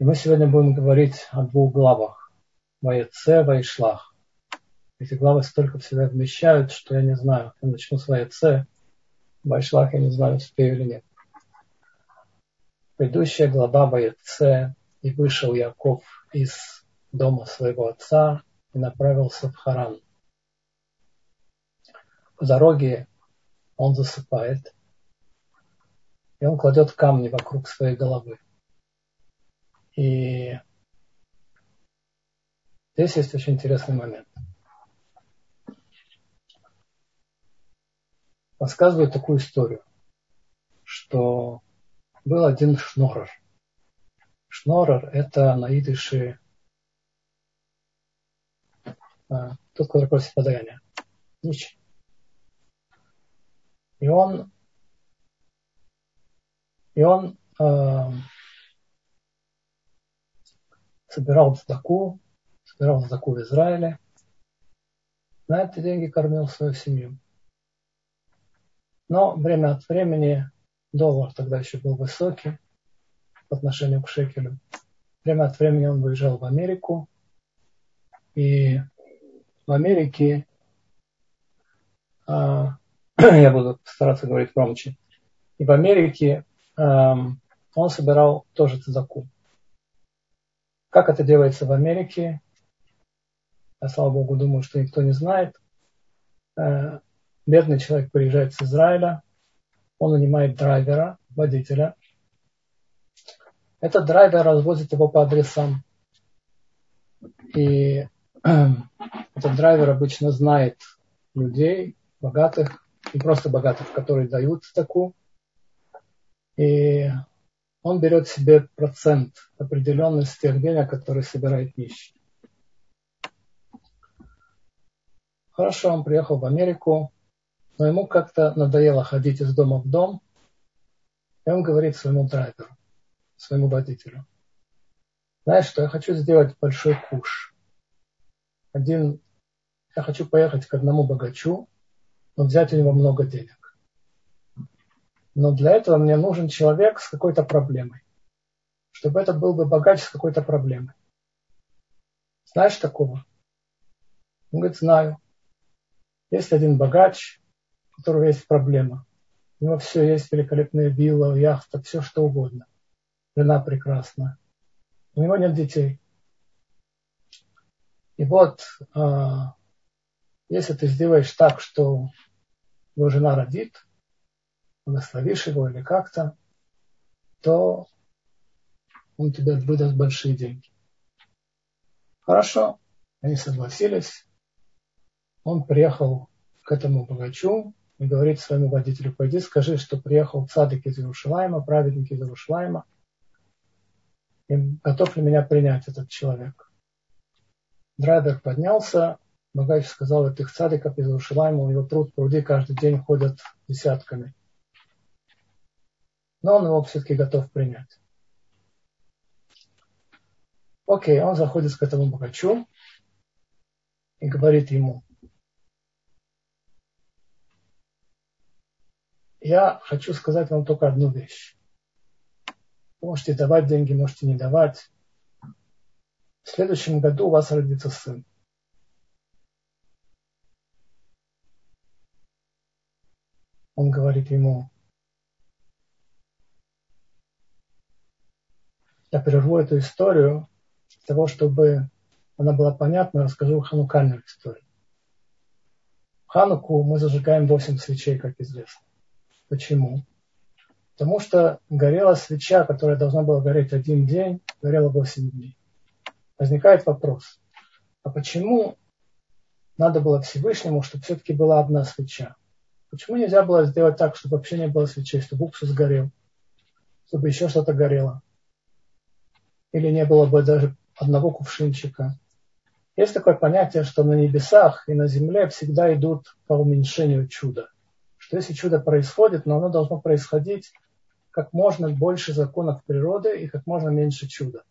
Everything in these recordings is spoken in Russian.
И мы сегодня будем говорить о двух главах. Ваеце, Вайшлах. Эти главы столько в себя вмещают, что я не знаю. Я начну с Ваеце. Вайшлах я не знаю, успею или нет. Предыдущая глава Ваеце. И вышел Яков из дома своего отца и направился в Харан. По дороге он засыпает, и он кладет камни вокруг своей головы. И здесь есть очень интересный момент. Рассказываю такую историю, что был один шнорер. Шнорер – это на идыше а, тот, кто просит подаяние. Нич. И он, и он э, собирал задаку, собирал задаку в Израиле. На эти деньги кормил свою семью. Но время от времени доллар тогда еще был высокий по отношению к шекелю. Время от времени он выезжал в Америку. И в Америке, э, я буду стараться говорить громче, и в Америке э, он собирал тоже цедаку. Как это делается в Америке? Я, слава богу, думаю, что никто не знает. Э, бедный человек приезжает с Израиля, он нанимает драйвера, водителя. Этот драйвер развозит его по адресам. И этот драйвер обычно знает людей, богатых, не просто богатых, которые дают таку. И он берет себе процент определенный с тех денег, которые собирает нищий. Хорошо, он приехал в Америку, но ему как-то надоело ходить из дома в дом, и он говорит своему драйверу, своему водителю, знаешь что, я хочу сделать большой куш. Один, я хочу поехать к одному богачу, но взять у него много денег. Но для этого мне нужен человек с какой-то проблемой. Чтобы это был бы богач с какой-то проблемой. Знаешь такого? Он говорит, знаю. Есть один богач, у которого есть проблема. У него все есть, великолепная вилла, яхта, все что угодно. Жена прекрасная. У него нет детей. И вот, а, если ты сделаешь так, что его жена родит, благословишь его или как-то, то он тебе выдаст большие деньги. Хорошо, они согласились. Он приехал к этому богачу и говорит своему водителю, пойди скажи, что приехал цадик из Иерушалайма, праведник из Иерушалайма, и готов ли меня принять этот человек. Драйвер поднялся, богач сказал, этих цадиков из Иерушалайма, у него труд пруди каждый день ходят десятками но он его все-таки готов принять. Окей, он заходит к этому богачу и говорит ему, я хочу сказать вам только одну вещь. можете давать деньги, можете не давать. В следующем году у вас родится сын. Он говорит ему, я прерву эту историю для того, чтобы она была понятна, расскажу ханукальную историю. В Хануку мы зажигаем 8 свечей, как известно. Почему? Потому что горела свеча, которая должна была гореть один день, горела 8 дней. Возникает вопрос, а почему надо было Всевышнему, чтобы все-таки была одна свеча? Почему нельзя было сделать так, чтобы вообще не было свечей, чтобы уксус горел, чтобы еще что-то горело? Или не было бы даже одного кувшинчика. Есть такое понятие, что на небесах и на земле всегда идут по уменьшению чуда. Что если чудо происходит, но оно должно происходить как можно больше законов природы и как можно меньше чуда.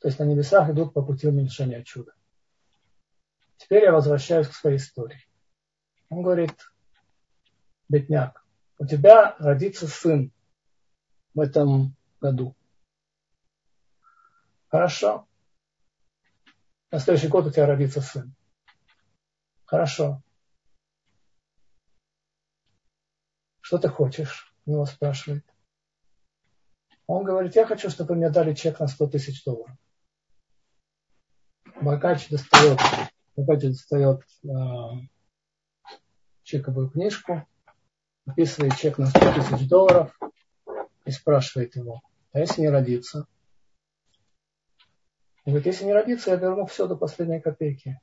То есть на небесах идут по пути уменьшения чуда. Теперь я возвращаюсь к своей истории. Он говорит, бедняк, у тебя родится сын в этом году. Хорошо. На следующий год у тебя родится сын. Хорошо. Что ты хочешь? У него спрашивает. Он говорит, я хочу, чтобы мне дали чек на 100 тысяч долларов. Богач достает, богач достает э, чековую книжку, выписывает чек на 100 тысяч долларов и спрашивает его, а если не родится? Он говорит, если не родится, я верну все до последней копейки.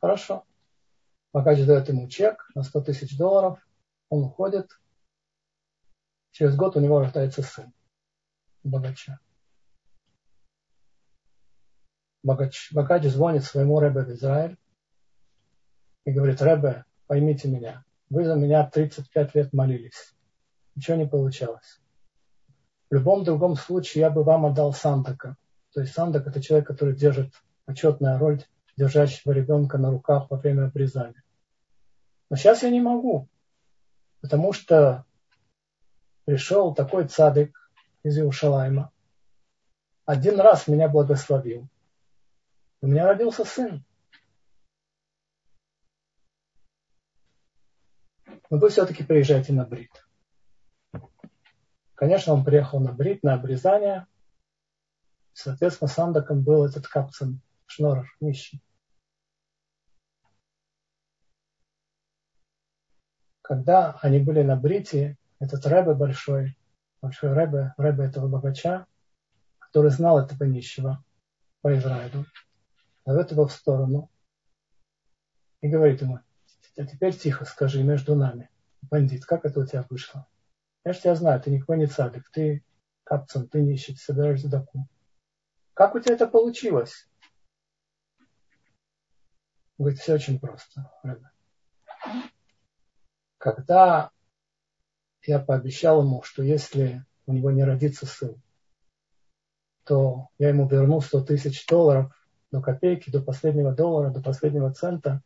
Хорошо. Богач дает ему чек на 100 тысяч долларов, он уходит. Через год у него рождается сын богача. Богач, богач звонит своему Ребе в Израиль и говорит, Ребе, поймите меня, вы за меня 35 лет молились. Ничего не получалось. В любом другом случае я бы вам отдал Сандaka. То есть Сандак это человек, который держит почетная роль держащего ребенка на руках во время обрезания. Но сейчас я не могу, потому что пришел такой цадык из Иерушалайма. Один раз меня благословил. У меня родился сын. Но вы все-таки приезжайте на брит. Конечно, он приехал на брит, на обрезание. Соответственно, Сандаком был этот капцин Шноров, нищий. когда они были на Брите, этот Рэбе большой, большой Рэбе, Рэбе этого богача, который знал этого нищего по Израилю, зовет его в сторону и говорит ему, а теперь тихо скажи между нами, бандит, как это у тебя вышло? Я же тебя знаю, ты никакой не цадик, ты капцан, ты нищий, ты собираешь задаку. Как у тебя это получилось? Он говорит, все очень просто, когда я пообещал ему, что если у него не родится сын, то я ему верну 100 тысяч долларов до копейки, до последнего доллара, до последнего цента,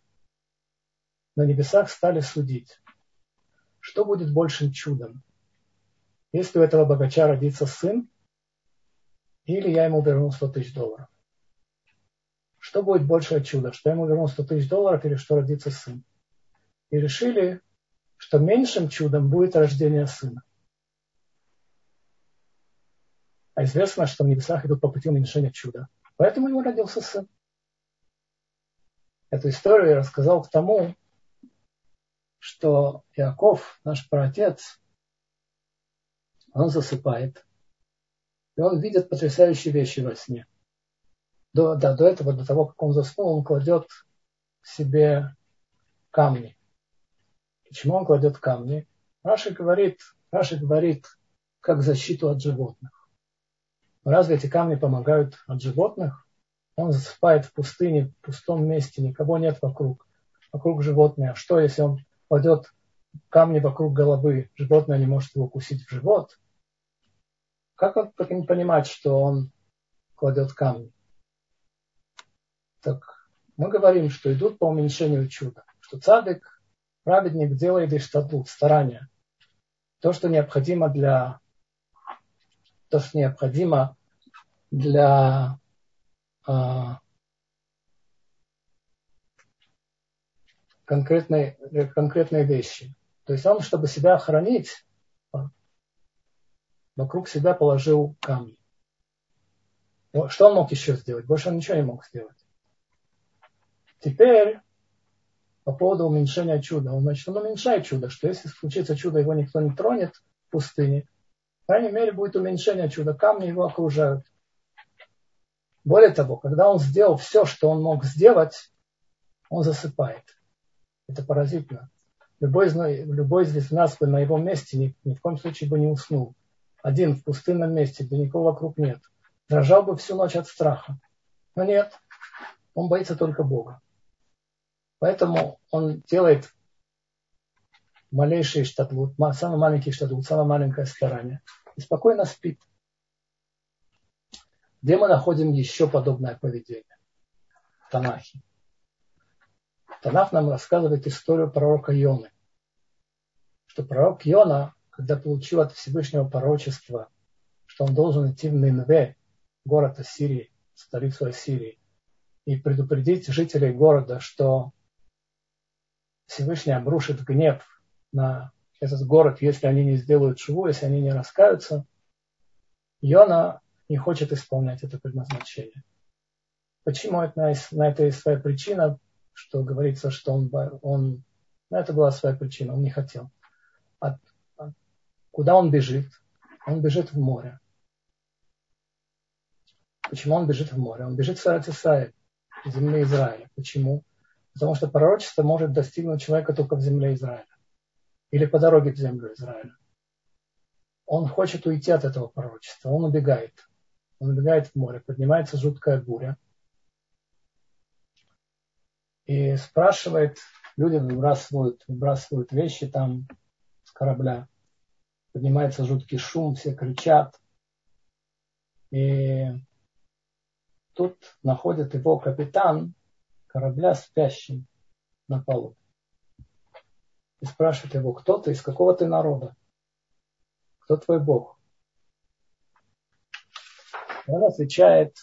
на небесах стали судить, что будет большим чудом. Если у этого богача родится сын, или я ему верну 100 тысяч долларов. Что будет большее чудо, что я ему верну 100 тысяч долларов или что родится сын? И решили, что меньшим чудом будет рождение сына. А известно, что в небесах идут по пути уменьшения чуда. Поэтому ему родился сын. Эту историю я рассказал к тому, что Иаков, наш праотец, он засыпает. И он видит потрясающие вещи во сне. До, да, до этого, до того, как он заснул, он кладет себе камни. Почему он кладет камни? Раши говорит, Раши говорит, как защиту от животных. Разве эти камни помогают от животных? Он засыпает в пустыне, в пустом месте, никого нет вокруг. Вокруг животные. А что, если он кладет камни вокруг головы, животное не может его укусить в живот? Как он понимать, что он кладет камни? Так мы говорим, что идут по уменьшению чуда, что цадык праведник делает иштатут, старания. То, что необходимо для то, что необходимо для а, конкретной, конкретной вещи. То есть он, чтобы себя охранить, вокруг себя положил камни. Что он мог еще сделать? Больше он ничего не мог сделать. Теперь по поводу уменьшения чуда. Он, значит, он уменьшает чудо, что если случится чудо, его никто не тронет в пустыне, по крайней мере, будет уменьшение чуда. Камни его окружают. Более того, когда он сделал все, что он мог сделать, он засыпает. Это поразительно. Любой любой из нас бы на его месте ни, ни в коем случае бы не уснул. Один в пустынном месте, где никого вокруг нет. Дрожал бы всю ночь от страха. Но нет, он боится только Бога. Поэтому он делает малейший штатлут, самый маленький штатлут, самое маленькое старание. И спокойно спит. Где мы находим еще подобное поведение? В Танахе. Танах нам рассказывает историю пророка Йоны. Что пророк Йона, когда получил от Всевышнего пророчество, что он должен идти в Нинве, город Ассирии, столицу Ассирии, и предупредить жителей города, что Всевышний обрушит гнев на этот город, если они не сделают шву, если они не раскаются. Йона не хочет исполнять это предназначение. Почему это, на это есть своя причина, что говорится, что он, он на это была своя причина, он не хотел. А куда он бежит? Он бежит в море. Почему он бежит в море? Он бежит в Сарат Исраиль, в земле Израиля. Почему? Потому что пророчество может достигнуть человека только в земле Израиля. Или по дороге в землю Израиля. Он хочет уйти от этого пророчества. Он убегает. Он убегает в море. Поднимается жуткая буря. И спрашивает, люди выбрасывают, выбрасывают вещи там с корабля. Поднимается жуткий шум, все кричат. И тут находит его капитан корабля спящим на полу. И спрашивает его, кто ты, из какого ты народа? Кто твой Бог? Он отвечает,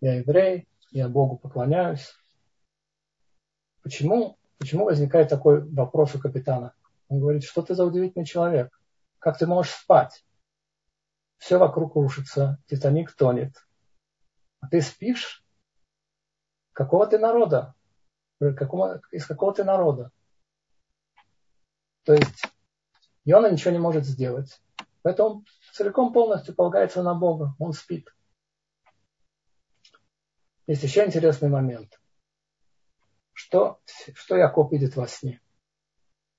я еврей, я Богу поклоняюсь. Почему, почему возникает такой вопрос у капитана? Он говорит, что ты за удивительный человек? Как ты можешь спать? Все вокруг рушится, Титаник тонет. А ты спишь? Какого ты народа? Из какого ты народа? То есть Йона ничего не может сделать. Поэтому целиком полностью полагается на Бога. Он спит. Есть еще интересный момент. Что, что Яков видит во сне?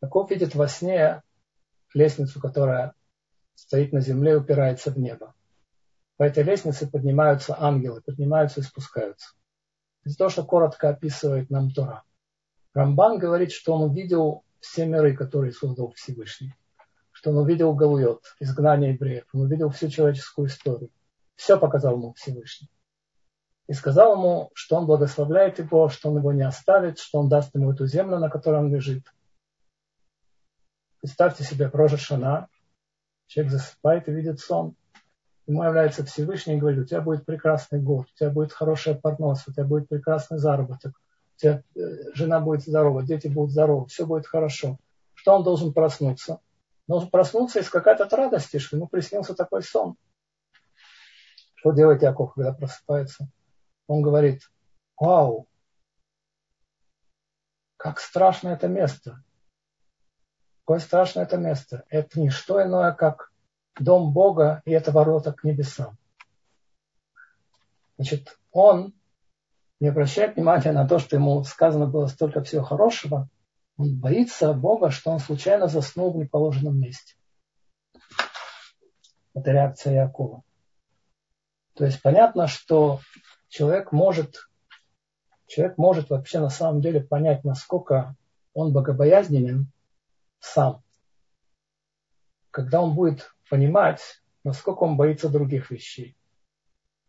Яков видит во сне лестницу, которая стоит на земле и упирается в небо. По этой лестнице поднимаются ангелы, поднимаются и спускаются. Это то, что коротко описывает нам Тора. Рамбан говорит, что он увидел все миры, которые создал Всевышний. Что он увидел Галуйот, изгнание евреев. Он увидел всю человеческую историю. Все показал ему Всевышний. И сказал ему, что он благословляет его, что он его не оставит, что он даст ему эту землю, на которой он лежит. Представьте себе, Рожа Шана, Человек засыпает и видит сон. Ему является Всевышний и говорит, у тебя будет прекрасный год, у тебя будет хорошая парнос, у тебя будет прекрасный заработок, у тебя э, жена будет здорова, дети будут здоровы, все будет хорошо. Что он должен проснуться? Должен проснуться и скакать от радости, что ему приснился такой сон. Что делает Яков, когда просыпается? Он говорит, вау, как страшно это место. Какое страшное это место. Это не что иное, как дом Бога, и это ворота к небесам. Значит, он не обращает внимания на то, что ему сказано было столько всего хорошего. Он боится Бога, что он случайно заснул в неположенном месте. Это реакция Якова. То есть понятно, что человек может, человек может вообще на самом деле понять, насколько он богобоязненен, сам. Когда он будет понимать, насколько он боится других вещей.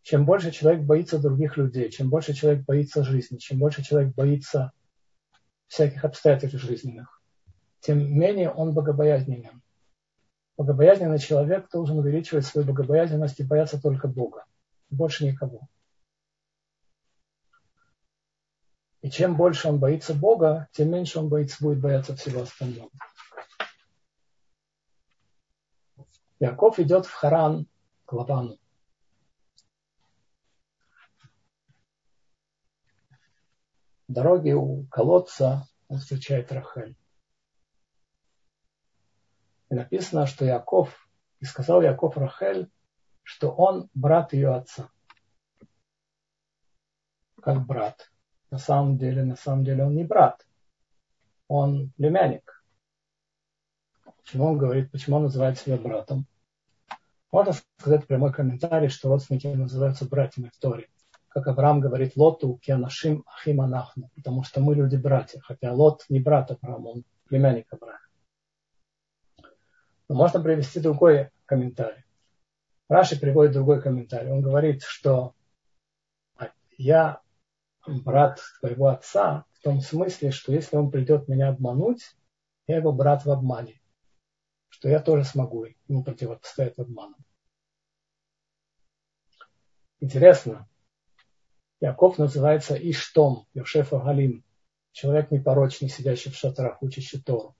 Чем больше человек боится других людей, чем больше человек боится жизни, чем больше человек боится всяких обстоятельств жизненных, тем менее он богобоязненен. Богобоязненный человек должен увеличивать свою богобоязненность и бояться только Бога, больше никого. И чем больше он боится Бога, тем меньше он боится, будет бояться всего остального. Яков идет в Харан к Лавану. В дороге у колодца он встречает Рахель. И написано, что Яков, и сказал Яков Рахель, что он брат ее отца. Как брат. На самом деле, на самом деле он не брат. Он племянник. Почему он говорит, почему он называет себя братом? Можно сказать прямой комментарий, что родственники называются братьями в Торе. Как Авраам говорит Лоту, Кианашим Ахим Анахну, потому что мы люди-братья, хотя Лот не брат Авраама, он племянник Авраама. Но можно привести другой комментарий. Раши приводит другой комментарий. Он говорит, что я брат твоего отца в том смысле, что если он придет меня обмануть, я его брат в обмане что я тоже смогу ему противостоять обману. Интересно, Яков называется Иштом, Йошефа Галим, человек непорочный, сидящий в шатрах, учащий Тору.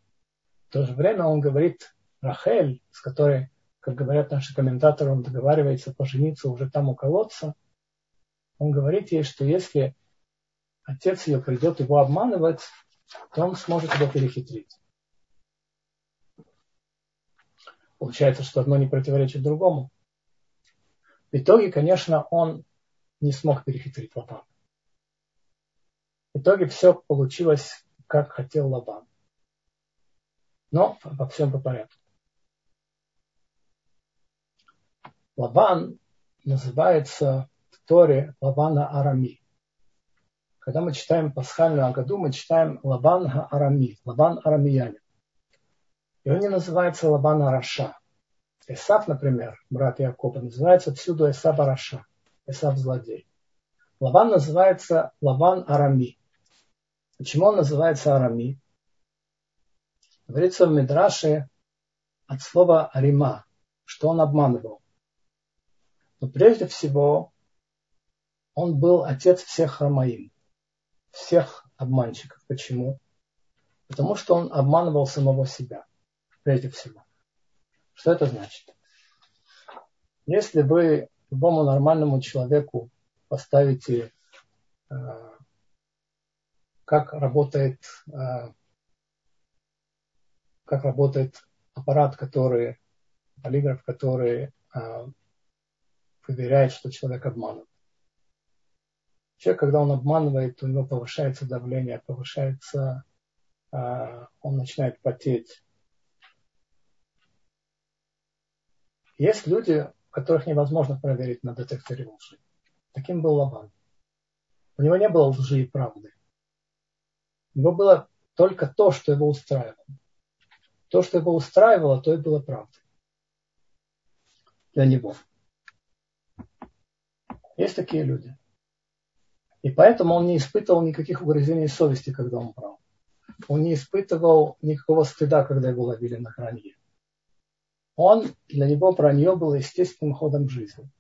В то же время он говорит Рахель, с которой, как говорят наши комментаторы, он договаривается пожениться уже там у колодца. Он говорит ей, что если отец ее придет его обманывать, то он сможет его перехитрить. Получается, что одно не противоречит другому. В итоге, конечно, он не смог перехитрить Лабан. В итоге все получилось, как хотел Лабан. Но во всем по порядку. Лабан называется в Торе Лабана Арами. Когда мы читаем пасхальную Агаду, мы читаем Лабан Арами, Лабан Арамиянин. И он не называется Лабан Араша. Исав, например, брат Якова, называется всюду Исав Араша, Исав злодей. Лаван называется Лаван Арами. Почему он называется Арами? Говорится в Мидраше от слова Арима, что он обманывал. Но прежде всего он был отец всех Рамаим всех обманщиков. Почему? Потому что он обманывал самого себя, прежде всего. Что это значит? Если вы любому нормальному человеку поставите, э, как работает, э, как работает аппарат, который, полиграф, который э, проверяет, что человек обманывает. Человек, когда он обманывает, у него повышается давление, повышается, он начинает потеть. Есть люди, которых невозможно проверить на детекторе лжи. Таким был Лаван. У него не было лжи и правды. У него было только то, что его устраивало. То, что его устраивало, то и было правдой. Для него. Есть такие люди. И поэтому он не испытывал никаких угрызений совести, когда он брал. Он не испытывал никакого стыда, когда его ловили на вранье. Он, для него вранье было естественным ходом жизни.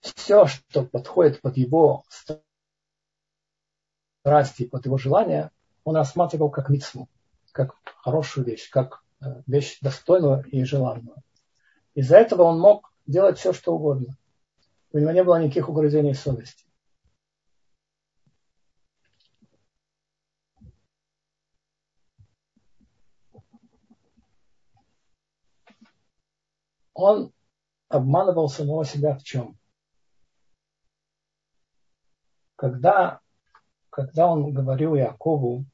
Все, что подходит под его страсти, под его желания, он рассматривал как митцву, как хорошую вещь, как э, вещь достойную и желанную. Из-за этого он мог делать все, что угодно. У него не было никаких угрызений совести. Он обманывал самого себя в чем? Когда, когда он говорил Якову,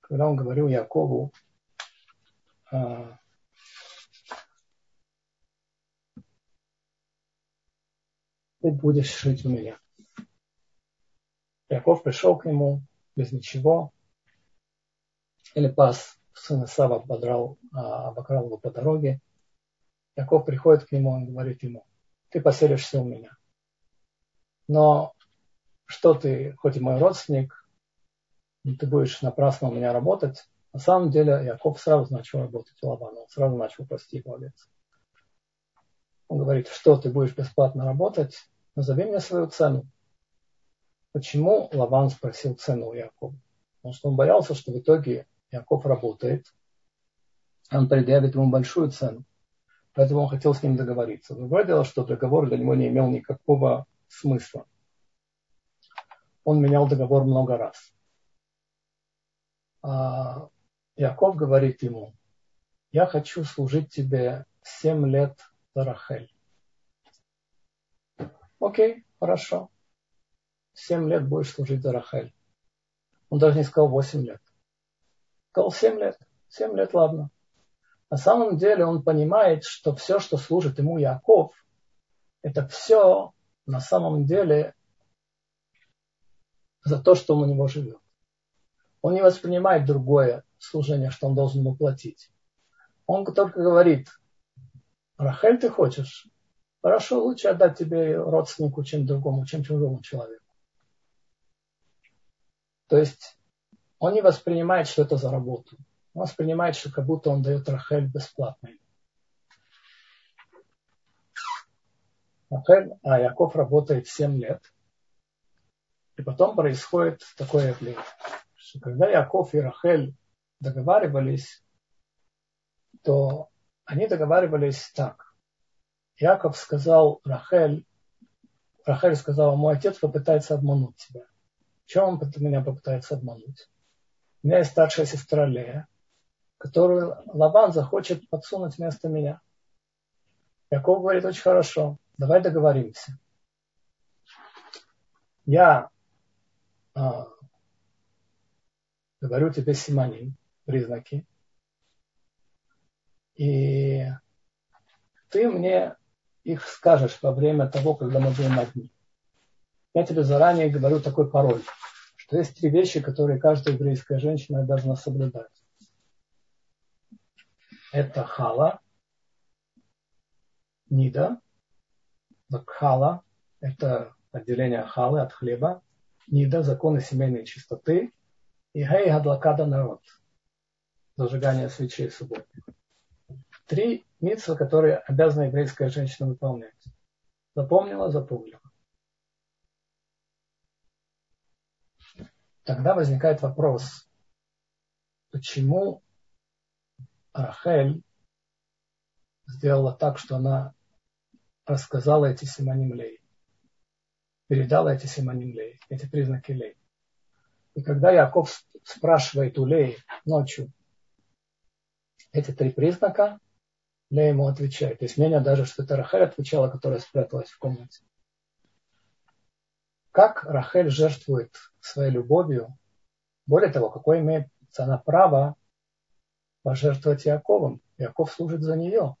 когда он говорил Якову, а, ты будешь жить у меня. Яков пришел к нему без ничего. Или пас сына Сава ободрал, а, обокрал его по дороге. Яков приходит к нему, он говорит ему, ты поселишься у меня. Но что ты, хоть и мой родственник, ты будешь напрасно у меня работать. На самом деле Яков сразу начал работать у Лавана, он сразу начал пасти его овец. Он говорит, что ты будешь бесплатно работать, назови мне свою цену. Почему Лаван спросил цену у Якова? Потому что он боялся, что в итоге Яков работает, он предъявит ему большую цену. Поэтому он хотел с ним договориться. Другое дело, что договор для него не имел никакого смысла. Он менял договор много раз. А Яков говорит ему, я хочу служить тебе семь лет за Рахель. Окей, хорошо. Семь лет будешь служить за Рахель. Он даже не сказал восемь лет. Сказал семь лет. Семь лет, ладно. На самом деле он понимает, что все, что служит ему Яков, это все на самом деле за то, что он у него живет. Он не воспринимает другое служение, что он должен ему платить. Он только говорит, Рахель ты хочешь? Хорошо, лучше отдать тебе родственнику, чем другому, чем чужому человеку. То есть он не воспринимает, что это за работу. Он воспринимает, что как будто он дает Рахель бесплатно. Рахель, а Яков работает 7 лет. И потом происходит такое явление, что когда Яков и Рахель договаривались, то они договаривались так. Яков сказал Рахель, Рахель сказала, мой отец попытается обмануть тебя. Чем он меня попытается обмануть? У меня есть старшая сестра Лея, которую Лаван захочет подсунуть вместо меня. Яков говорит, очень хорошо, давай договоримся. Я а, говорю тебе симоним, признаки, и ты мне их скажешь во время того, когда мы будем одни. Я тебе заранее говорю такой пароль, что есть три вещи, которые каждая еврейская женщина должна соблюдать. Это хала, нида, хала, это отделение халы от хлеба, нида, законы семейной чистоты, и гей гадлакада народ, зажигание свечей субботних. Три митцва, которые обязана еврейская женщина выполнять. Запомнила, запомнила. Тогда возникает вопрос, почему Рахель сделала так, что она рассказала эти симоним лей, передала эти симоним лей, эти признаки лей. И когда Яков спрашивает у Леи ночью эти три признака, Лея ему отвечает. То есть мнение даже, что это Рахель отвечала, которая спряталась в комнате. Как Рахель жертвует своей любовью, более того, какое имеет она право пожертвовать Яковом. Яков служит за нее.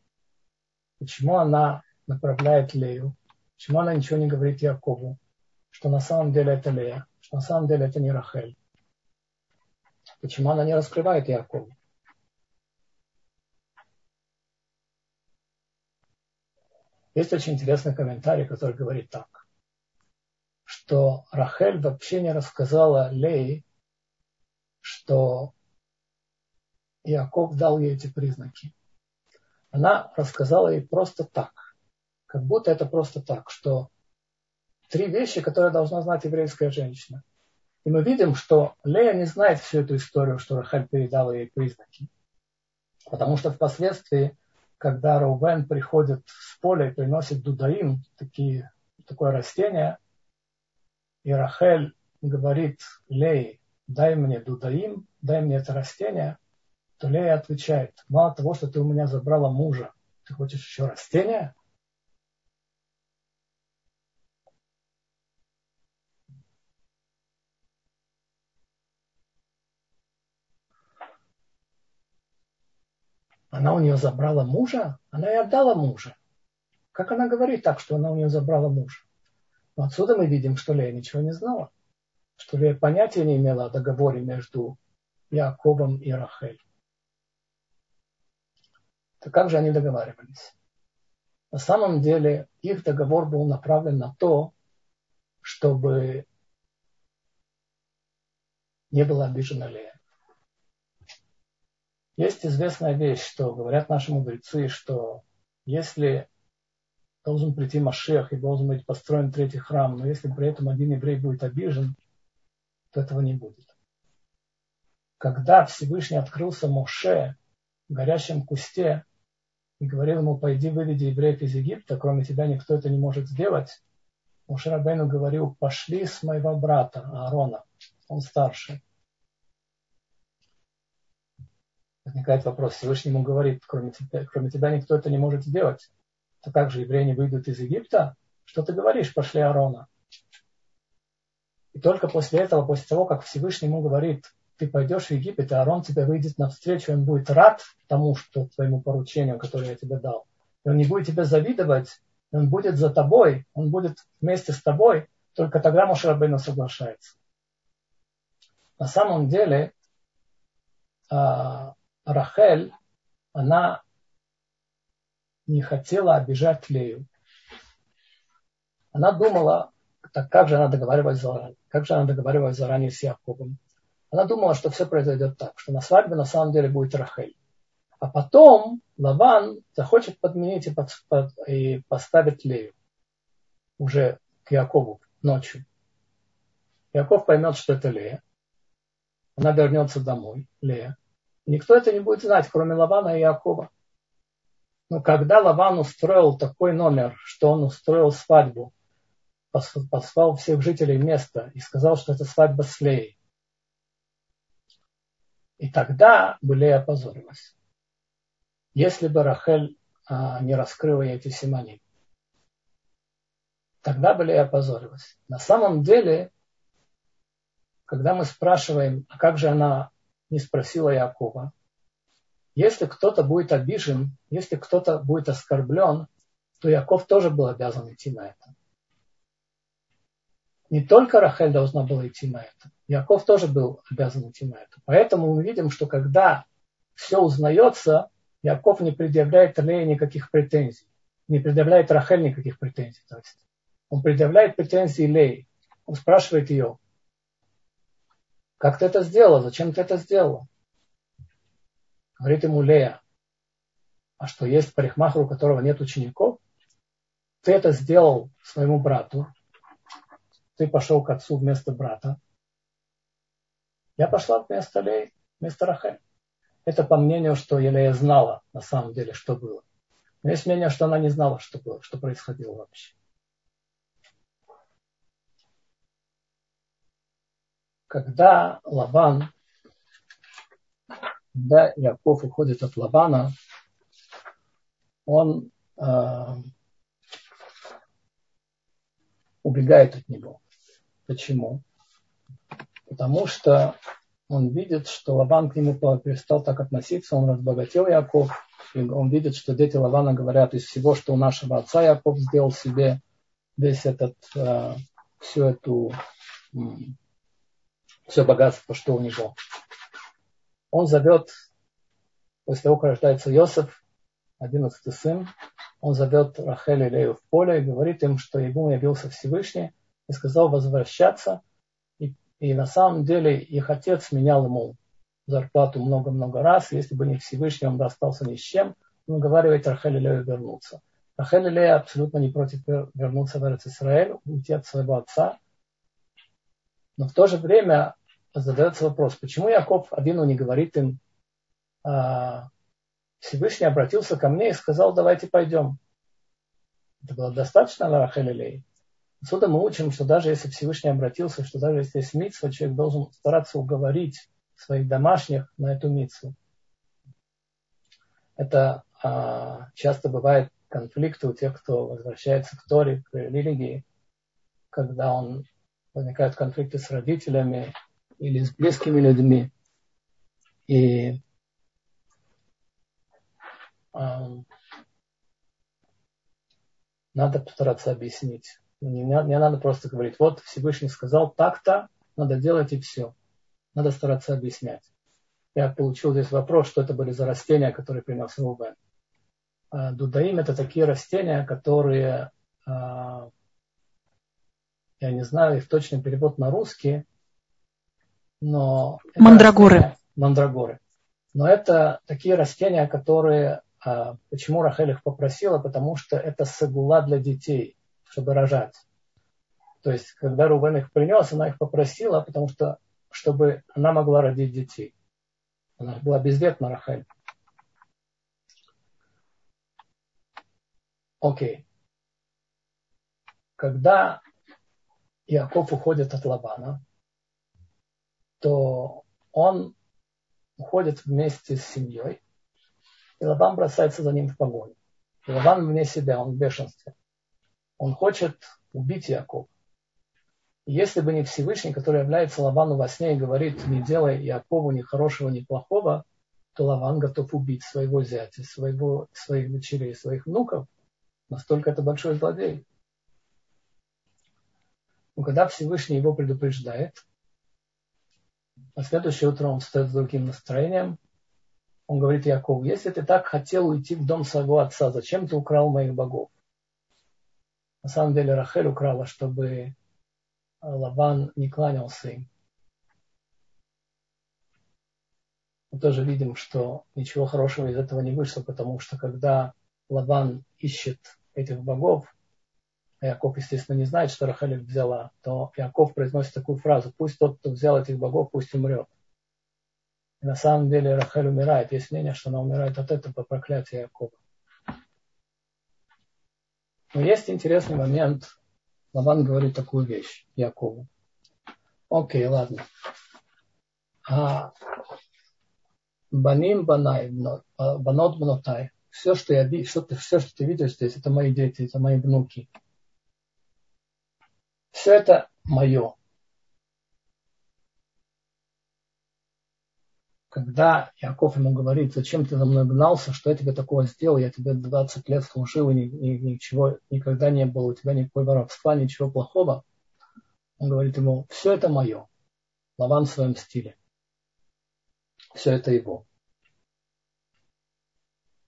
Почему она направляет Лею? Почему она ничего не говорит Якову? Что на самом деле это Лея, что на самом деле это не Рахель. Почему она не раскрывает Якову? Есть очень интересный комментарий, который говорит так, что Рахель вообще не рассказала Лей, что Иаков дал ей эти признаки. Она рассказала ей просто так, как будто это просто так, что три вещи, которые должна знать еврейская женщина. И мы видим, что Лея не знает всю эту историю, что Рахель передала ей признаки. Потому что впоследствии когда Рубен приходит в поле и приносит дудаим, такие, такое растение, и Рахель говорит Лей, дай мне дудаим, дай мне это растение, то Лея отвечает, мало того, что ты у меня забрала мужа, ты хочешь еще растение? Она у нее забрала мужа, она и отдала мужа. Как она говорит так, что она у нее забрала мужа? Но отсюда мы видим, что Лея ничего не знала. Что Лея понятия не имела о договоре между Яковом и Рахель. То как же они договаривались? На самом деле их договор был направлен на то, чтобы не была обижена Лея. Есть известная вещь, что говорят наши мудрецы, что если должен прийти Машех и должен быть построен третий храм, но если при этом один еврей будет обижен, то этого не будет. Когда Всевышний открылся Моше в горящем кусте и говорил ему, пойди выведи евреев из Египта, кроме тебя никто это не может сделать, Моше Рабейну говорил, пошли с моего брата Аарона, он старший. возникает вопрос, Всевышний ему говорит, кроме тебя, кроме тебя никто это не может сделать. То как же евреи не выйдут из Египта? Что ты говоришь, пошли Аарона? И только после этого, после того, как Всевышний ему говорит, ты пойдешь в Египет, и Аарон тебе выйдет навстречу, он будет рад тому, что твоему поручению, которое я тебе дал. И он не будет тебе завидовать, он будет за тобой, он будет вместе с тобой, только тогда Мушарабейну соглашается. На самом деле, а, Рахель, она не хотела обижать Лею. Она думала, так как же она договаривалась заранее, как же она договаривалась заранее с Яковом. Она думала, что все произойдет так, что на свадьбе на самом деле будет Рахель. А потом Лаван захочет подменить и, под, под, и поставить Лею уже к Якову ночью. Яков поймет, что это Лея. Она вернется домой, Лея. Никто это не будет знать, кроме Лавана и Якова. Но когда Лаван устроил такой номер, что он устроил свадьбу, послал всех жителей места и сказал, что это свадьба с Леей. И тогда бы Лея опозорилась. Если бы Рахель а, не раскрыла эти симони, тогда бы Лея опозорилась. На самом деле, когда мы спрашиваем, а как же она не спросила Якова, если кто-то будет обижен, если кто-то будет оскорблен, то Яков тоже был обязан идти на это. Не только Рахель должна была идти на это, Яков тоже был обязан идти на это. Поэтому мы видим, что когда все узнается, Яков не предъявляет Лее никаких претензий, не предъявляет Рахель никаких претензий. То есть он предъявляет претензии Лей. Он спрашивает ее, как ты это сделала, зачем ты это сделала? Говорит ему Лея, а что есть парикмахер, у которого нет учеников? Ты это сделал своему брату, ты пошел к отцу вместо брата. Я пошла вместо Леи, вместо Рахель. Это по мнению, что Елея знала на самом деле, что было. Но есть мнение, что она не знала, что было, что происходило вообще. Когда Лаван когда Яков уходит от Лавана, он э, убегает от него. Почему? Потому что он видит, что Лаван к нему перестал так относиться, он разбогател Яков, и он видит, что дети Лавана говорят, из всего, что у нашего отца Яков сделал себе, весь этот, э, всю эту, все богатство, что у него он зовет, после того, как рождается Иосиф, одиннадцатый сын, он зовет Рахель и Лею в поле и говорит им, что ему явился Всевышний и сказал возвращаться. И, и на самом деле их отец менял ему зарплату много-много раз. Если бы не Всевышний, он бы остался ни с чем. Он уговаривает Рахель и вернуться. Рахель и абсолютно не против вернуться в Израиль, уйти от своего отца. Но в то же время задается вопрос, почему Яков Авину не говорит им, а, Всевышний обратился ко мне и сказал, давайте пойдем. Это было достаточно на Рахель Лей. Отсюда мы учим, что даже если Всевышний обратился, что даже если есть митсва, человек должен стараться уговорить своих домашних на эту митсву. Это а, часто бывает конфликты у тех, кто возвращается к Торе, к религии, когда он возникают конфликты с родителями, или с близкими людьми. И э, надо постараться объяснить. Не, не надо просто говорить, вот Всевышний сказал так-то, надо делать и все. Надо стараться объяснять. Я получил здесь вопрос, что это были за растения, которые принес Рубен. А, дудаим это такие растения, которые, а, я не знаю их точный перевод на русский, но... Мандрагоры. Растения, мандрагоры. Но это такие растения, которые... А, почему Рахель их попросила? Потому что это сагула для детей, чтобы рожать. То есть, когда Рубен их принес, она их попросила, потому что, чтобы она могла родить детей. Она была безветна, Рахель. Окей. Когда Яков уходит от Лавана, то он уходит вместе с семьей, и Лаван бросается за ним в погоню. Лаван вне себя, он в бешенстве. Он хочет убить Якова. Если бы не Всевышний, который является Лавану во сне и говорит, не делай Якову ни хорошего, ни плохого, то Лаван готов убить своего зятя, своего, своих дочерей, своих внуков. Настолько это большой злодей. Но когда Всевышний его предупреждает, на следующее утро он встает с другим настроением. Он говорит Якову, если ты так хотел уйти в дом своего отца, зачем ты украл моих богов? На самом деле Рахель украла, чтобы Лаван не кланялся им. мы тоже видим, что ничего хорошего из этого не вышло, потому что когда Лаван ищет этих богов, а Яков, естественно, не знает, что Рахель их взяла, то Яков произносит такую фразу, пусть тот, кто взял этих богов, пусть умрет. И на самом деле Рахель умирает. Есть мнение, что она умирает от этого по проклятию Якова. Но есть интересный момент. Лаван говорит такую вещь Якову. Окей, ладно. А баним банай, банот банотай. Все, что я ты, все, что ты видишь здесь, это мои дети, это мои внуки. Все это мое. Когда Яков ему говорит, зачем ты за мной гнался, что я тебе такого сделал, я тебе 20 лет служил, и ничего никогда не было, у тебя никакой воровства, ничего плохого. Он говорит ему, все это мое. Лаван в своем стиле. Все это его.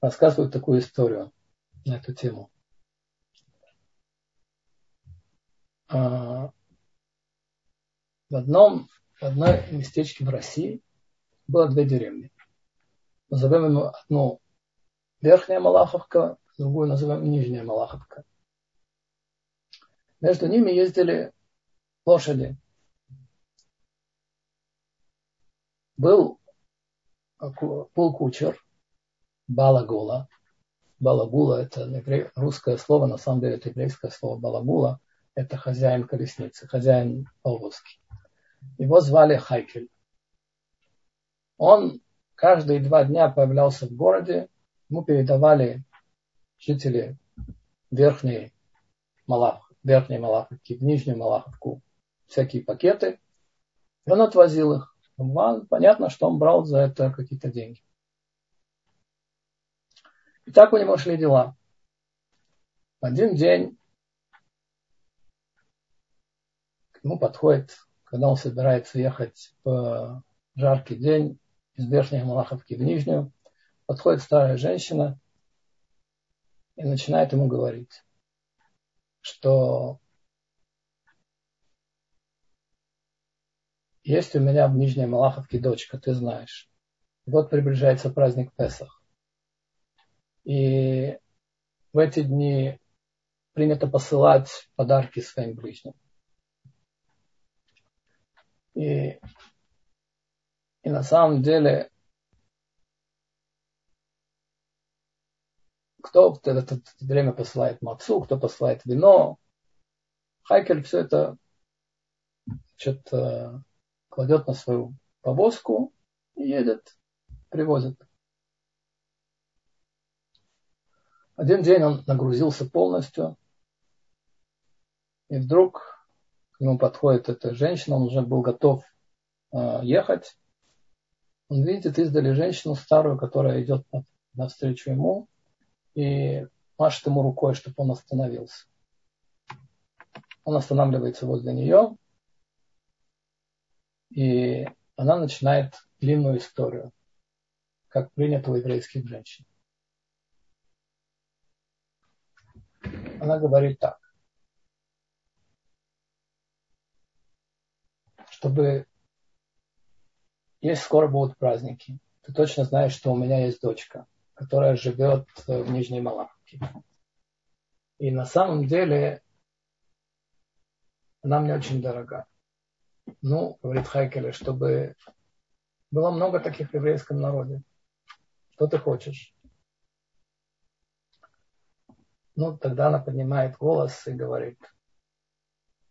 Рассказывают такую историю на эту тему. А, в одном, в одной местечке в России было две деревни. Назовем ему одну Верхняя Малаховка, другую назовем Нижняя Малаховка. Между ними ездили лошади. Был, был кучер Балагула. Балагула – это русское слово, на самом деле это еврейское слово Балагула – это хозяин колесницы, хозяин повозки. Его звали Хайкель. Он каждые два дня появлялся в городе, ему передавали жители верхней Малах, верхней Малаховки, в нижнюю Малаховку всякие пакеты, и он отвозил их. Понятно, что он брал за это какие-то деньги. И так у него шли дела. Один день ему подходит, когда он собирается ехать в жаркий день из Верхней Малаховки в Нижнюю, подходит старая женщина и начинает ему говорить, что есть у меня в Нижней Малаховке дочка, ты знаешь. вот приближается праздник Песах. И в эти дни принято посылать подарки своим ближним. И, и на самом деле, кто в это время посылает мацу, кто посылает вино, Хайкель все это значит, э, кладет на свою повозку и едет, привозит. Один день он нагрузился полностью, и вдруг ему подходит эта женщина, он уже был готов э, ехать. Он видит издали женщину старую, которая идет навстречу ему и машет ему рукой, чтобы он остановился. Он останавливается возле нее, и она начинает длинную историю, как принято у еврейских женщин. Она говорит так. чтобы есть скоро будут праздники. Ты точно знаешь, что у меня есть дочка, которая живет в Нижней Малаховке. И на самом деле она мне очень дорога. Ну, говорит Хайкеле, чтобы было много таких в еврейском народе. Что ты хочешь? Ну, тогда она поднимает голос и говорит,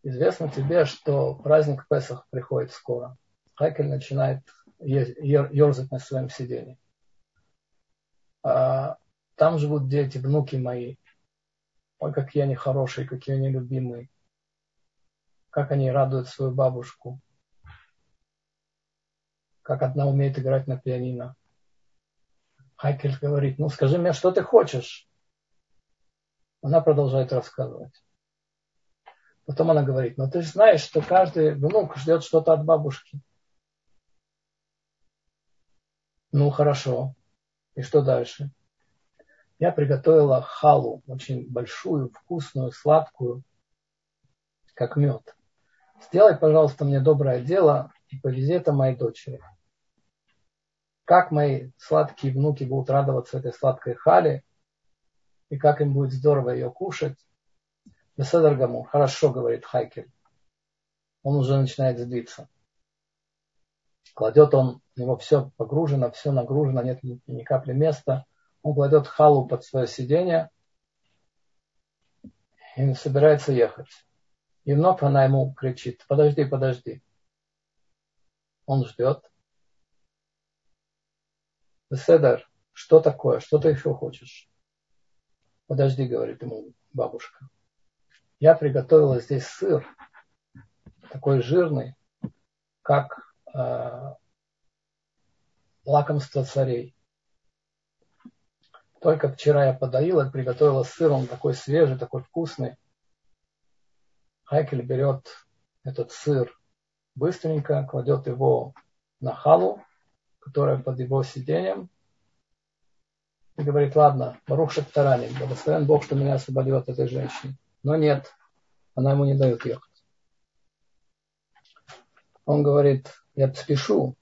Известно тебе, что праздник Песах приходит скоро. Хайкель начинает ерзать на своем сидении. А, там живут дети, внуки мои. Ой, какие они хорошие, какие они любимые. Как они радуют свою бабушку. Как одна умеет играть на пианино. Хайкель говорит, ну скажи мне, что ты хочешь? Она продолжает рассказывать. Потом она говорит, ну ты же знаешь, что каждый внук ждет что-то от бабушки. Ну хорошо. И что дальше? Я приготовила халу, очень большую, вкусную, сладкую, как мед. Сделай, пожалуйста, мне доброе дело и повези это моей дочери. как мои сладкие внуки будут радоваться этой сладкой хале, и как им будет здорово ее кушать. Беседер Гамур, хорошо, говорит Хайкель. Он уже начинает злиться. Кладет он, него все погружено, все нагружено, нет ни, ни капли места. Он кладет халу под свое сиденье и собирается ехать. И вновь она ему кричит, подожди, подожди. Он ждет. Седер, что такое? Что ты еще хочешь? Подожди, говорит ему бабушка. Я приготовила здесь сыр, такой жирный, как э, лакомство царей. Только вчера я подоила, приготовила сыр, он такой свежий, такой вкусный. Хайкель берет этот сыр быстренько, кладет его на халу, которая под его сиденьем, и говорит, ладно, Барух Шактарани, благословен Бог, что меня освободил от этой женщины. Но нет, она ему не дает ехать. Он говорит, я спешу.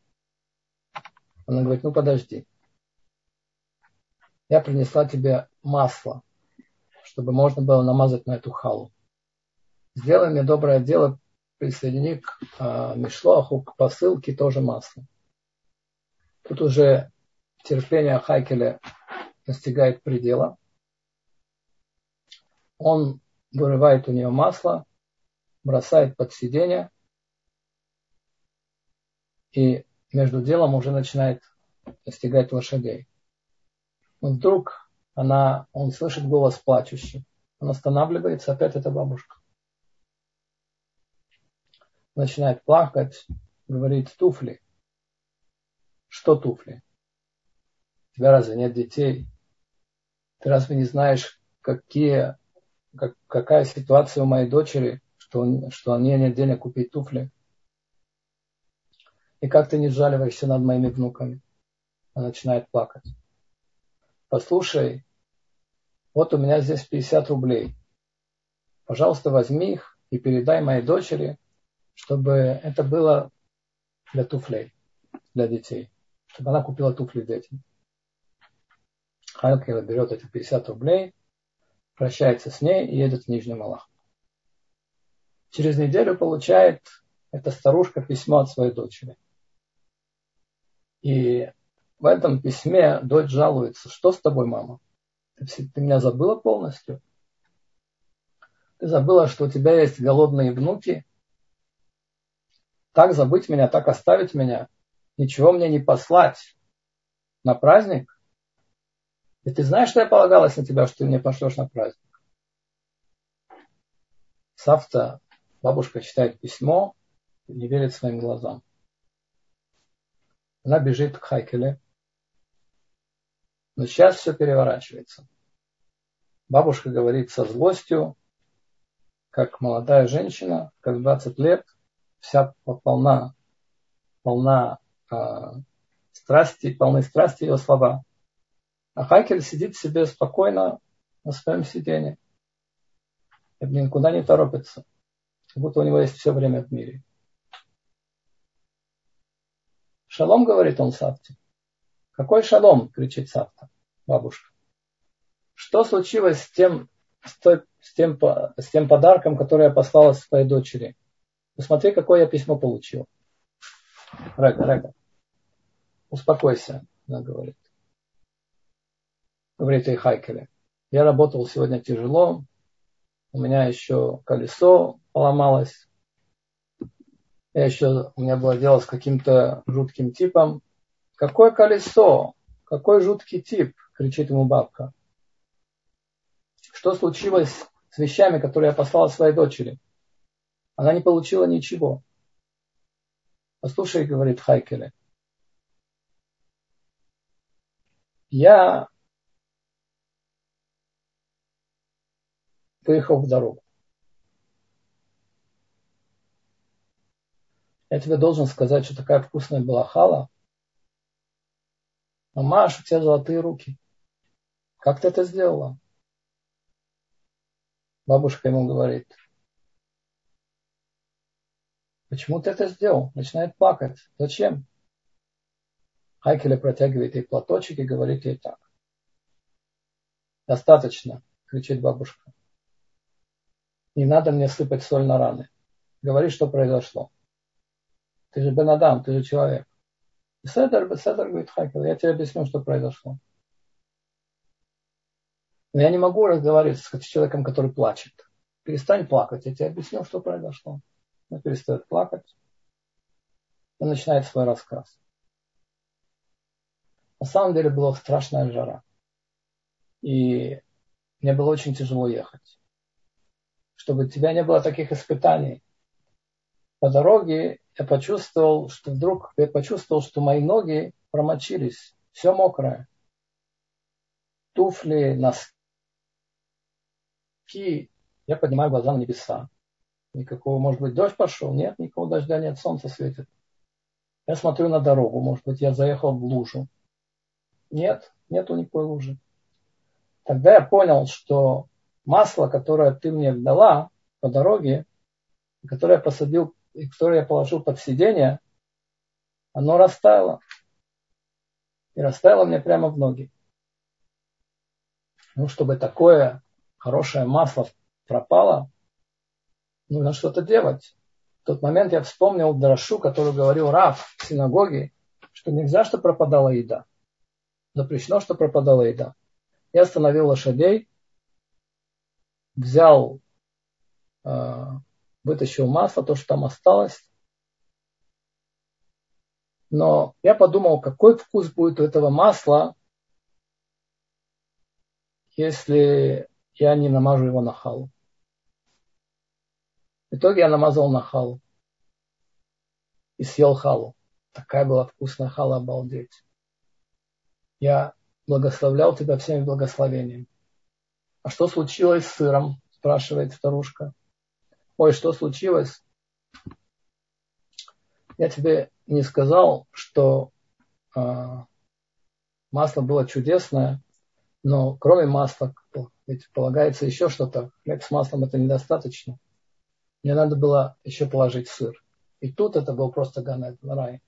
Она говорит, ну подожди. Я принесла тебе масло, чтобы можно было намазать на эту халу. Сделай мне доброе дело, присоедини к э, мишлоху, к посылке тоже масло. Тут уже терпение Хайкеля достигает предела. Он вырывает у нее масло, бросает под сиденье, и между делом уже начинает достигать лошадей. Но вдруг она, он слышит голос плачущий. Он останавливается, опять это бабушка. Начинает плакать, говорит туфли. Что туфли? У тебя разве нет детей? Ты разве не знаешь, какие, как, какая ситуация у моей дочери, что, что у нее нет денег купить туфли? И как ты не жаливаешься над моими внуками? Она начинает плакать. Послушай, вот у меня здесь 50 рублей. Пожалуйста, возьми их и передай моей дочери, чтобы это было для туфлей, для детей. Чтобы она купила туфли детям. Хайлкера берет эти 50 рублей, прощается с ней и едет в Нижний Малах. Через неделю получает эта старушка письмо от своей дочери. И в этом письме дочь жалуется, что с тобой, мама? Ты, ты меня забыла полностью? Ты забыла, что у тебя есть голодные внуки? Так забыть меня, так оставить меня? Ничего мне не послать на праздник? И ты знаешь, что я полагалась на тебя, что ты мне пошлешь на праздник? Савта, бабушка читает письмо, не верит своим глазам. Она бежит к Хайкеле. Но сейчас все переворачивается. Бабушка говорит со злостью, как молодая женщина, как 20 лет, вся полна, полна э, страсти, полны страсти ее слова. А Хайкель сидит себе спокойно на своем сиденье. И никуда не торопится. Как будто у него есть все время в мире. Шалом, говорит он Савте. Какой шалом, кричит Савта, бабушка. Что случилось с тем, с, той, с, тем, с тем подарком, который я послала своей дочери? Посмотри, какое я письмо получил. Рега, Рега. Успокойся, она говорит говорит ей Хайкеле. Я работал сегодня тяжело, у меня еще колесо поломалось, я еще, у меня было дело с каким-то жутким типом. Какое колесо? Какой жуткий тип? кричит ему бабка. Что случилось с вещами, которые я послала своей дочери? Она не получила ничего. Послушай, говорит Хайкеле. Я поехал в дорогу. Я тебе должен сказать, что такая вкусная была хала. Мамаш, у тебя золотые руки. Как ты это сделала? Бабушка ему говорит, почему ты это сделал? Начинает плакать. Зачем? Хайкеля протягивает ей платочек и говорит ей так. Достаточно, кричит бабушка. Не надо мне сыпать соль на раны. Говори, что произошло. Ты же Бенадам, ты же человек. Беседер, Беседер, говорит Хайкел, я тебе объясню, что произошло. Но я не могу разговаривать с человеком, который плачет. Перестань плакать, я тебе объясню, что произошло. Он перестает плакать и начинает свой рассказ. На самом деле была страшная жара. И мне было очень тяжело ехать. Чтобы у тебя не было таких испытаний. По дороге я почувствовал, что вдруг я почувствовал, что мои ноги промочились. Все мокрое. Туфли, носки. Я поднимаю глаза на небеса. Никакого, может быть, дождь пошел? Нет, никакого дождя нет, солнце светит. Я смотрю на дорогу, может быть, я заехал в лужу. Нет, нету никакой лужи. Тогда я понял, что масло, которое ты мне дала по дороге, которое я посадил, которое я положил под сиденье, оно растаяло. И растаяло мне прямо в ноги. Ну, чтобы такое хорошее масло пропало, нужно что-то делать. В тот момент я вспомнил Драшу, который говорил Раф в синагоге, что нельзя, чтобы пропадала еда. Запрещено, что пропадала еда. Я остановил лошадей, взял, э, вытащил масло, то, что там осталось. Но я подумал, какой вкус будет у этого масла, если я не намажу его на халу. В итоге я намазал на халу. И съел халу. Такая была вкусная хала, обалдеть. Я благословлял тебя всеми благословениями. А что случилось с сыром? Спрашивает старушка. Ой, что случилось? Я тебе не сказал, что э, масло было чудесное, но кроме масла, ведь полагается еще что-то. Хлеб с маслом это недостаточно. Мне надо было еще положить сыр. И тут это был просто ганет, рай.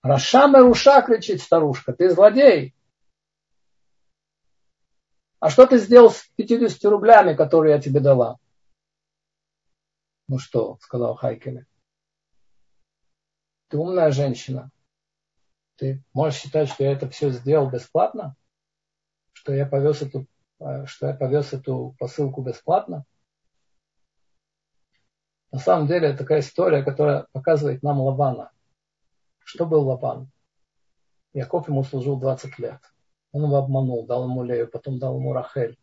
Раша Меруша, кричит старушка, ты злодей. А что ты сделал с 50 рублями, которые я тебе дала? Ну что, сказал Хайкеле. Ты умная женщина. Ты можешь считать, что я это все сделал бесплатно? Что я повез эту, э, что я повез эту посылку бесплатно? На самом деле это такая история, которая показывает нам Лавана. Что был Лаван? Яков ему служил 20 лет. Он его обманул, дал ему Лею, потом дал ему Рахель.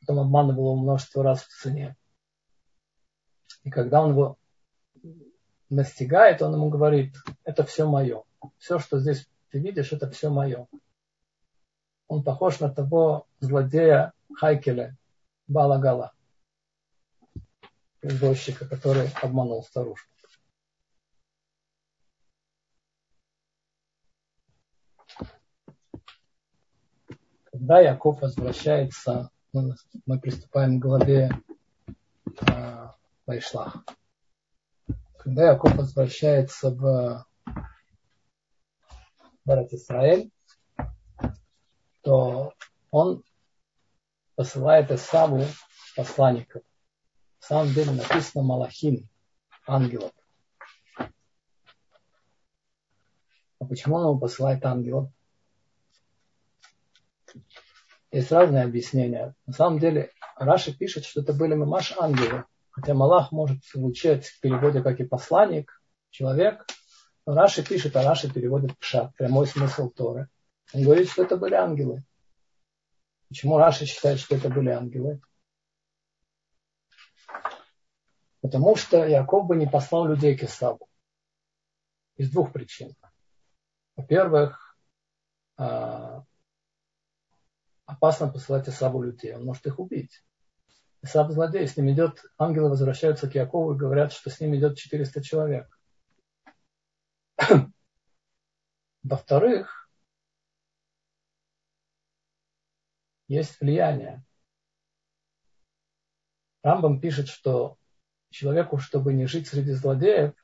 Потом обманывал его множество раз в цене. И когда он его настигает, он ему говорит, это все мое. Все, что здесь ты видишь, это все мое. Он похож на того злодея Хайкеля, Балагала извозчика, который обманул старушку. Когда Яков возвращается, мы приступаем к главе э, Вайшлах. Когда Яков возвращается в Барат Исраэль, то он посылает Исаву посланников в самом деле написано Малахим, ангелов. А почему он ему посылает ангелов? Есть разные объяснения. На самом деле Раши пишет, что это были мамаш ангелы. Хотя Малах может звучать в переводе как и посланник, человек. Но Раши пишет, а Раши переводит пшат, прямой смысл Торы. Он говорит, что это были ангелы. Почему Раши считает, что это были ангелы? Потому что Яков бы не послал людей к Исаву. Из двух причин. Во-первых, а, опасно посылать Исаву людей. Он может их убить. Исав злодей, с ним идет, ангелы возвращаются к Якову и говорят, что с ним идет 400 человек. Во-вторых, есть влияние. Рамбам пишет, что человеку, чтобы не жить среди злодеев,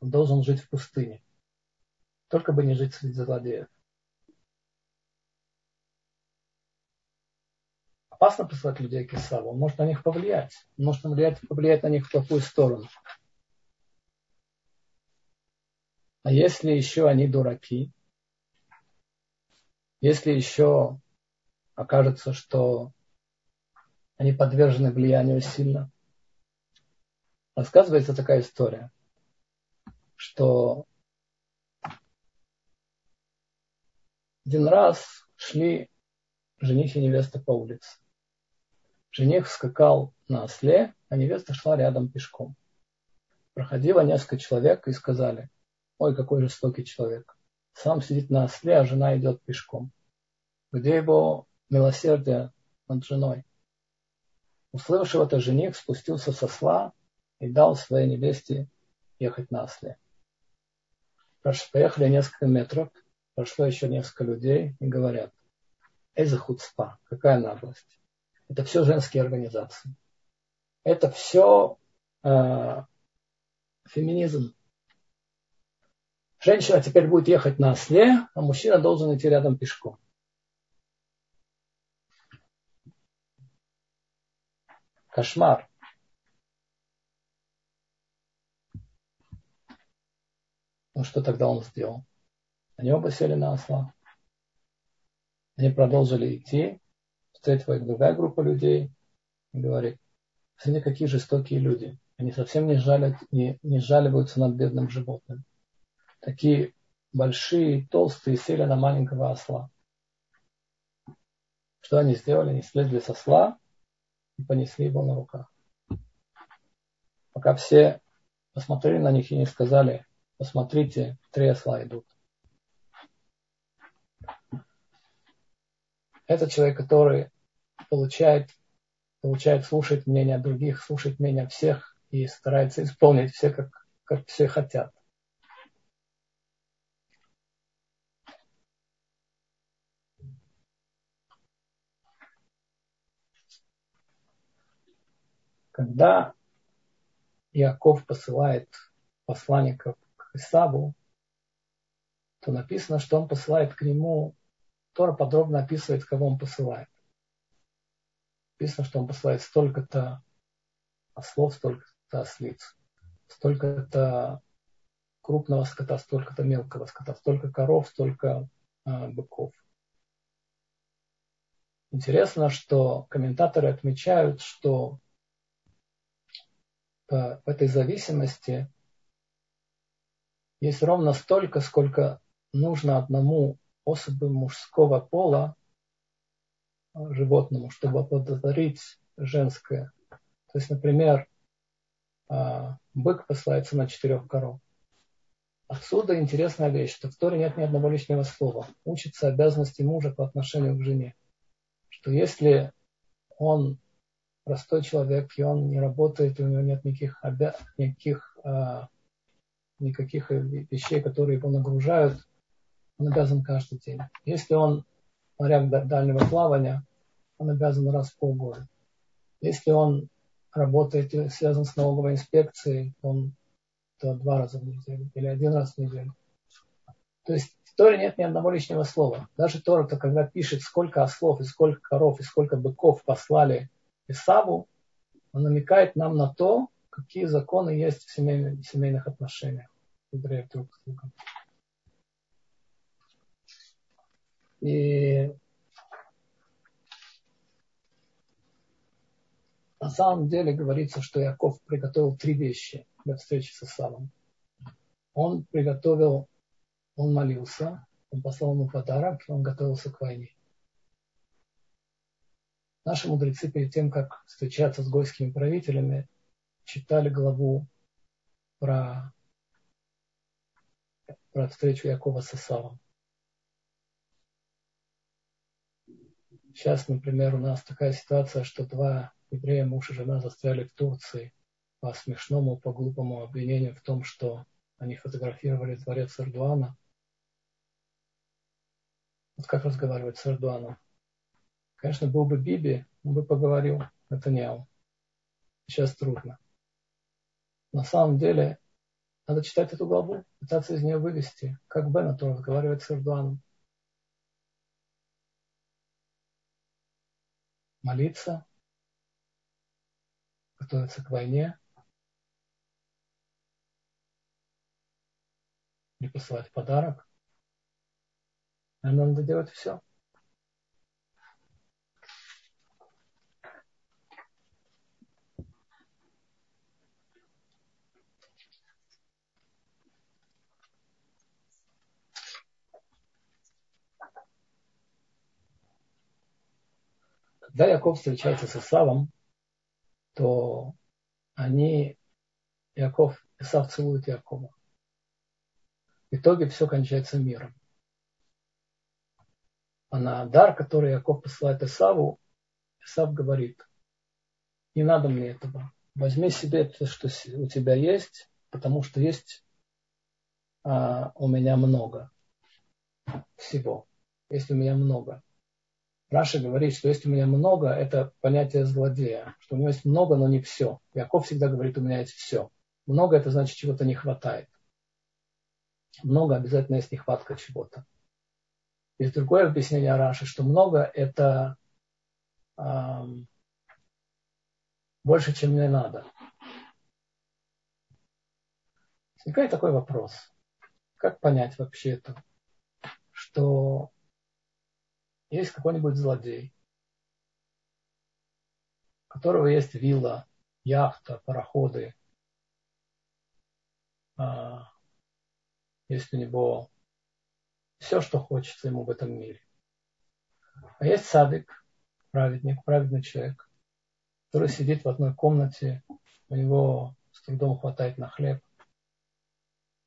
он должен жить в пустыне. Только бы не жить среди злодеев. Опасно посылать людей к Исаву. Он может на них повлиять. Он может повлиять, повлиять на них в плохую сторону. А если еще они дураки, если еще окажется, что они подвержены влиянию сильно, рассказывается такая история, что один раз шли жених и невеста по улице. Жених скакал на осле, а невеста шла рядом пешком. Проходило несколько человек и сказали, Ой, какой жестокий человек. Сам сидит на осле, а жена идет пешком. Где его милосердие над женой? Услышав это, жених спустился со осла и дал своей невесте ехать на осле. Поехали несколько метров, прошло еще несколько людей и говорят, Эза хуцпа, какая наглость. Это все женские организации. Это все э, феминизм. Женщина теперь будет ехать на осле, а мужчина должен идти рядом пешком. Кошмар. Ну что тогда он сделал? Они оба сели на осла. Они продолжили идти. Встретила другая группа людей и говорит, смотри, какие жестокие люди. Они совсем не, жалят, не, не жаливаются над бедным животным такие большие, толстые, сели на маленького осла. Что они сделали? Они слезли с осла и понесли его на руках. Пока все посмотрели на них и не сказали, посмотрите, три осла идут. Это человек, который получает, получает слушать мнение других, слушать мнение всех и старается исполнить все, как, как все хотят. Когда Иаков посылает посланников к Исаву, то написано, что он посылает к нему, Тора подробно описывает, кого он посылает. Написано, что он посылает столько-то ослов, столько-то ослиц, столько-то крупного скота, столько-то мелкого скота, столько коров, столько э, быков. Интересно, что комментаторы отмечают, что по этой зависимости есть ровно столько, сколько нужно одному особу мужского пола а, животному, чтобы оплодотворить женское. То есть, например, а, бык посылается на четырех коров. Отсюда интересная вещь, что в Торе нет ни одного лишнего слова. Учится обязанности мужа по отношению к жене. Что если он простой человек, и он не работает, и у него нет никаких, обя... никаких, а, никаких вещей, которые его нагружают, он обязан каждый день. Если он моряк дальнего плавания, он обязан раз в полгода. Если он работает и связан с налоговой инспекцией, он то два раза в неделю или один раз в неделю. То есть в Торе нет ни одного лишнего слова. Даже Тора-то, когда пишет, сколько ослов и сколько коров и сколько быков послали Исаву, он намекает нам на то, какие законы есть в семейных, отношениях друг с другом. И на самом деле говорится, что Яков приготовил три вещи для встречи с Исавом. Он приготовил, он молился, он послал ему подарок, и он готовился к войне. Наши мудрецы перед тем, как встречаться с гойскими правителями, читали главу про, про встречу Якова с Исавом. Сейчас, например, у нас такая ситуация, что два еврея, муж и жена, застряли в Турции по смешному, по глупому обвинению в том, что они фотографировали дворец Эрдуана. Вот как разговаривать с Эрдуаном? Конечно, был бы Биби, он бы поговорил, это не он. Сейчас трудно. На самом деле, Надо читать эту главу, пытаться из нее вывести, как Бен, то разговаривает с Эрдуаном. Молиться, готовиться к войне, или посылать подарок. Наверное, надо делать все. Когда Яков встречается с Исавом, то они, Яков, Исав целует Якова. В итоге все кончается миром. А на дар, который Яков посылает Исаву, Исав говорит, не надо мне этого. Возьми себе то, что у тебя есть, потому что есть а, у меня много всего. Есть у меня много. Раша говорит, что есть у меня много, это понятие злодея, что у него есть много, но не все. Яков всегда говорит, у меня есть все. Много это значит, чего-то не хватает. Много обязательно есть нехватка чего-то. Есть другое объяснение Раши, что много это эм, больше, чем мне надо. Возникает такой вопрос. Как понять вообще это? Что есть какой-нибудь злодей, у которого есть вилла, яхта, пароходы, а, есть у него все, что хочется ему в этом мире. А есть садик, праведник, праведный человек, который сидит в одной комнате, у него с трудом хватает на хлеб,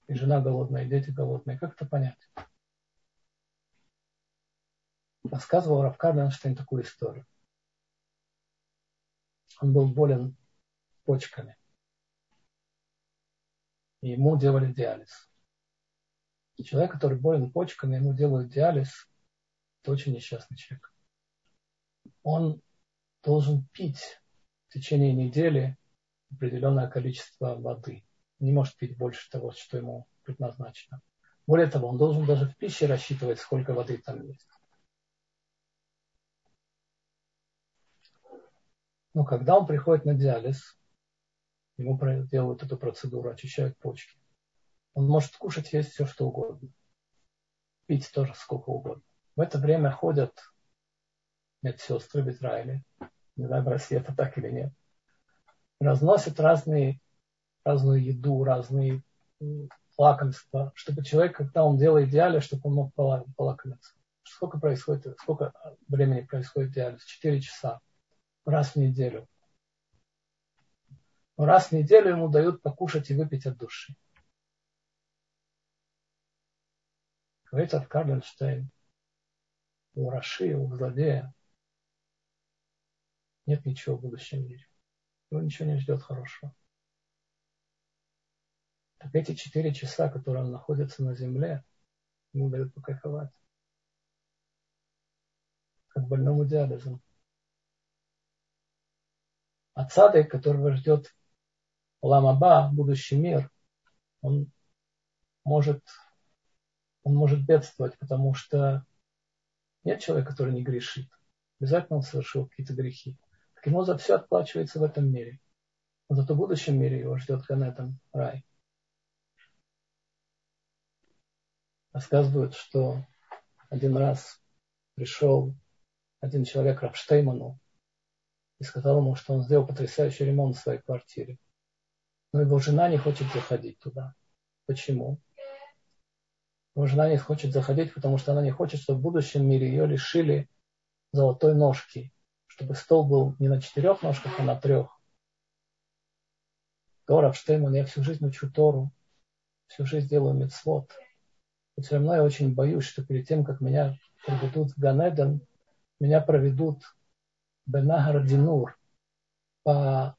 и жена голодная, и дети голодные. Как это понять? Рассказывал Равкар Эйнштейн такую историю. Он был болен почками. И ему делали диализ. Человек, который болен почками, ему делают диализ, это очень несчастный человек. Он должен пить в течение недели определенное количество воды. Не может пить больше того, что ему предназначено. Более того, он должен даже в пище рассчитывать, сколько воды там есть. Но когда он приходит на диализ, ему делают эту процедуру, очищают почки. Он может кушать, есть все, что угодно. Пить тоже сколько угодно. В это время ходят медсестры в Израиле, не знаю, в России это так или нет, разносят разные, разную еду, разные лакомства, чтобы человек, когда он делает диализ, чтобы он мог полакомиться. Сколько происходит, сколько времени происходит диализ? Четыре часа раз в неделю. Раз в неделю ему дают покушать и выпить от души. Говорит от Карленштейн, у Раши, у злодея нет ничего в будущем мире. Его ничего не ждет хорошего. Так эти четыре часа, которые он находится на земле, ему дают покайфовать. Как больному диализом. А цадык, которого ждет Ламаба, будущий мир, он может, он может бедствовать, потому что нет человека, который не грешит. Обязательно он совершил какие-то грехи. Так ему за все отплачивается в этом мире. Но зато в будущем мире его ждет Ганетом рай. Рассказывают, что один раз пришел один человек Рабштейману и сказал ему, что он сделал потрясающий ремонт в своей квартире. Но его жена не хочет заходить туда. Почему? Его жена не хочет заходить, потому что она не хочет, чтобы в будущем мире ее лишили золотой ножки, чтобы стол был не на четырех ножках, а на трех. Тора Штейман, я всю жизнь учу Тору, всю жизнь делаю мецвод. И все равно я очень боюсь, что перед тем, как меня проведут в Ганеден, меня проведут Бенагар Динур, по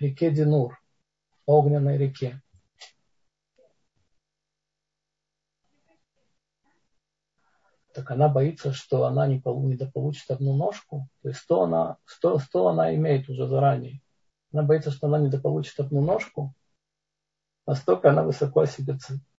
реке Динур, по огненной реке. Так она боится, что она не, недополучит одну ножку. То есть 100 она, 100, 100 она имеет уже заранее. Она боится, что она недополучит одну ножку. настолько она высоко себе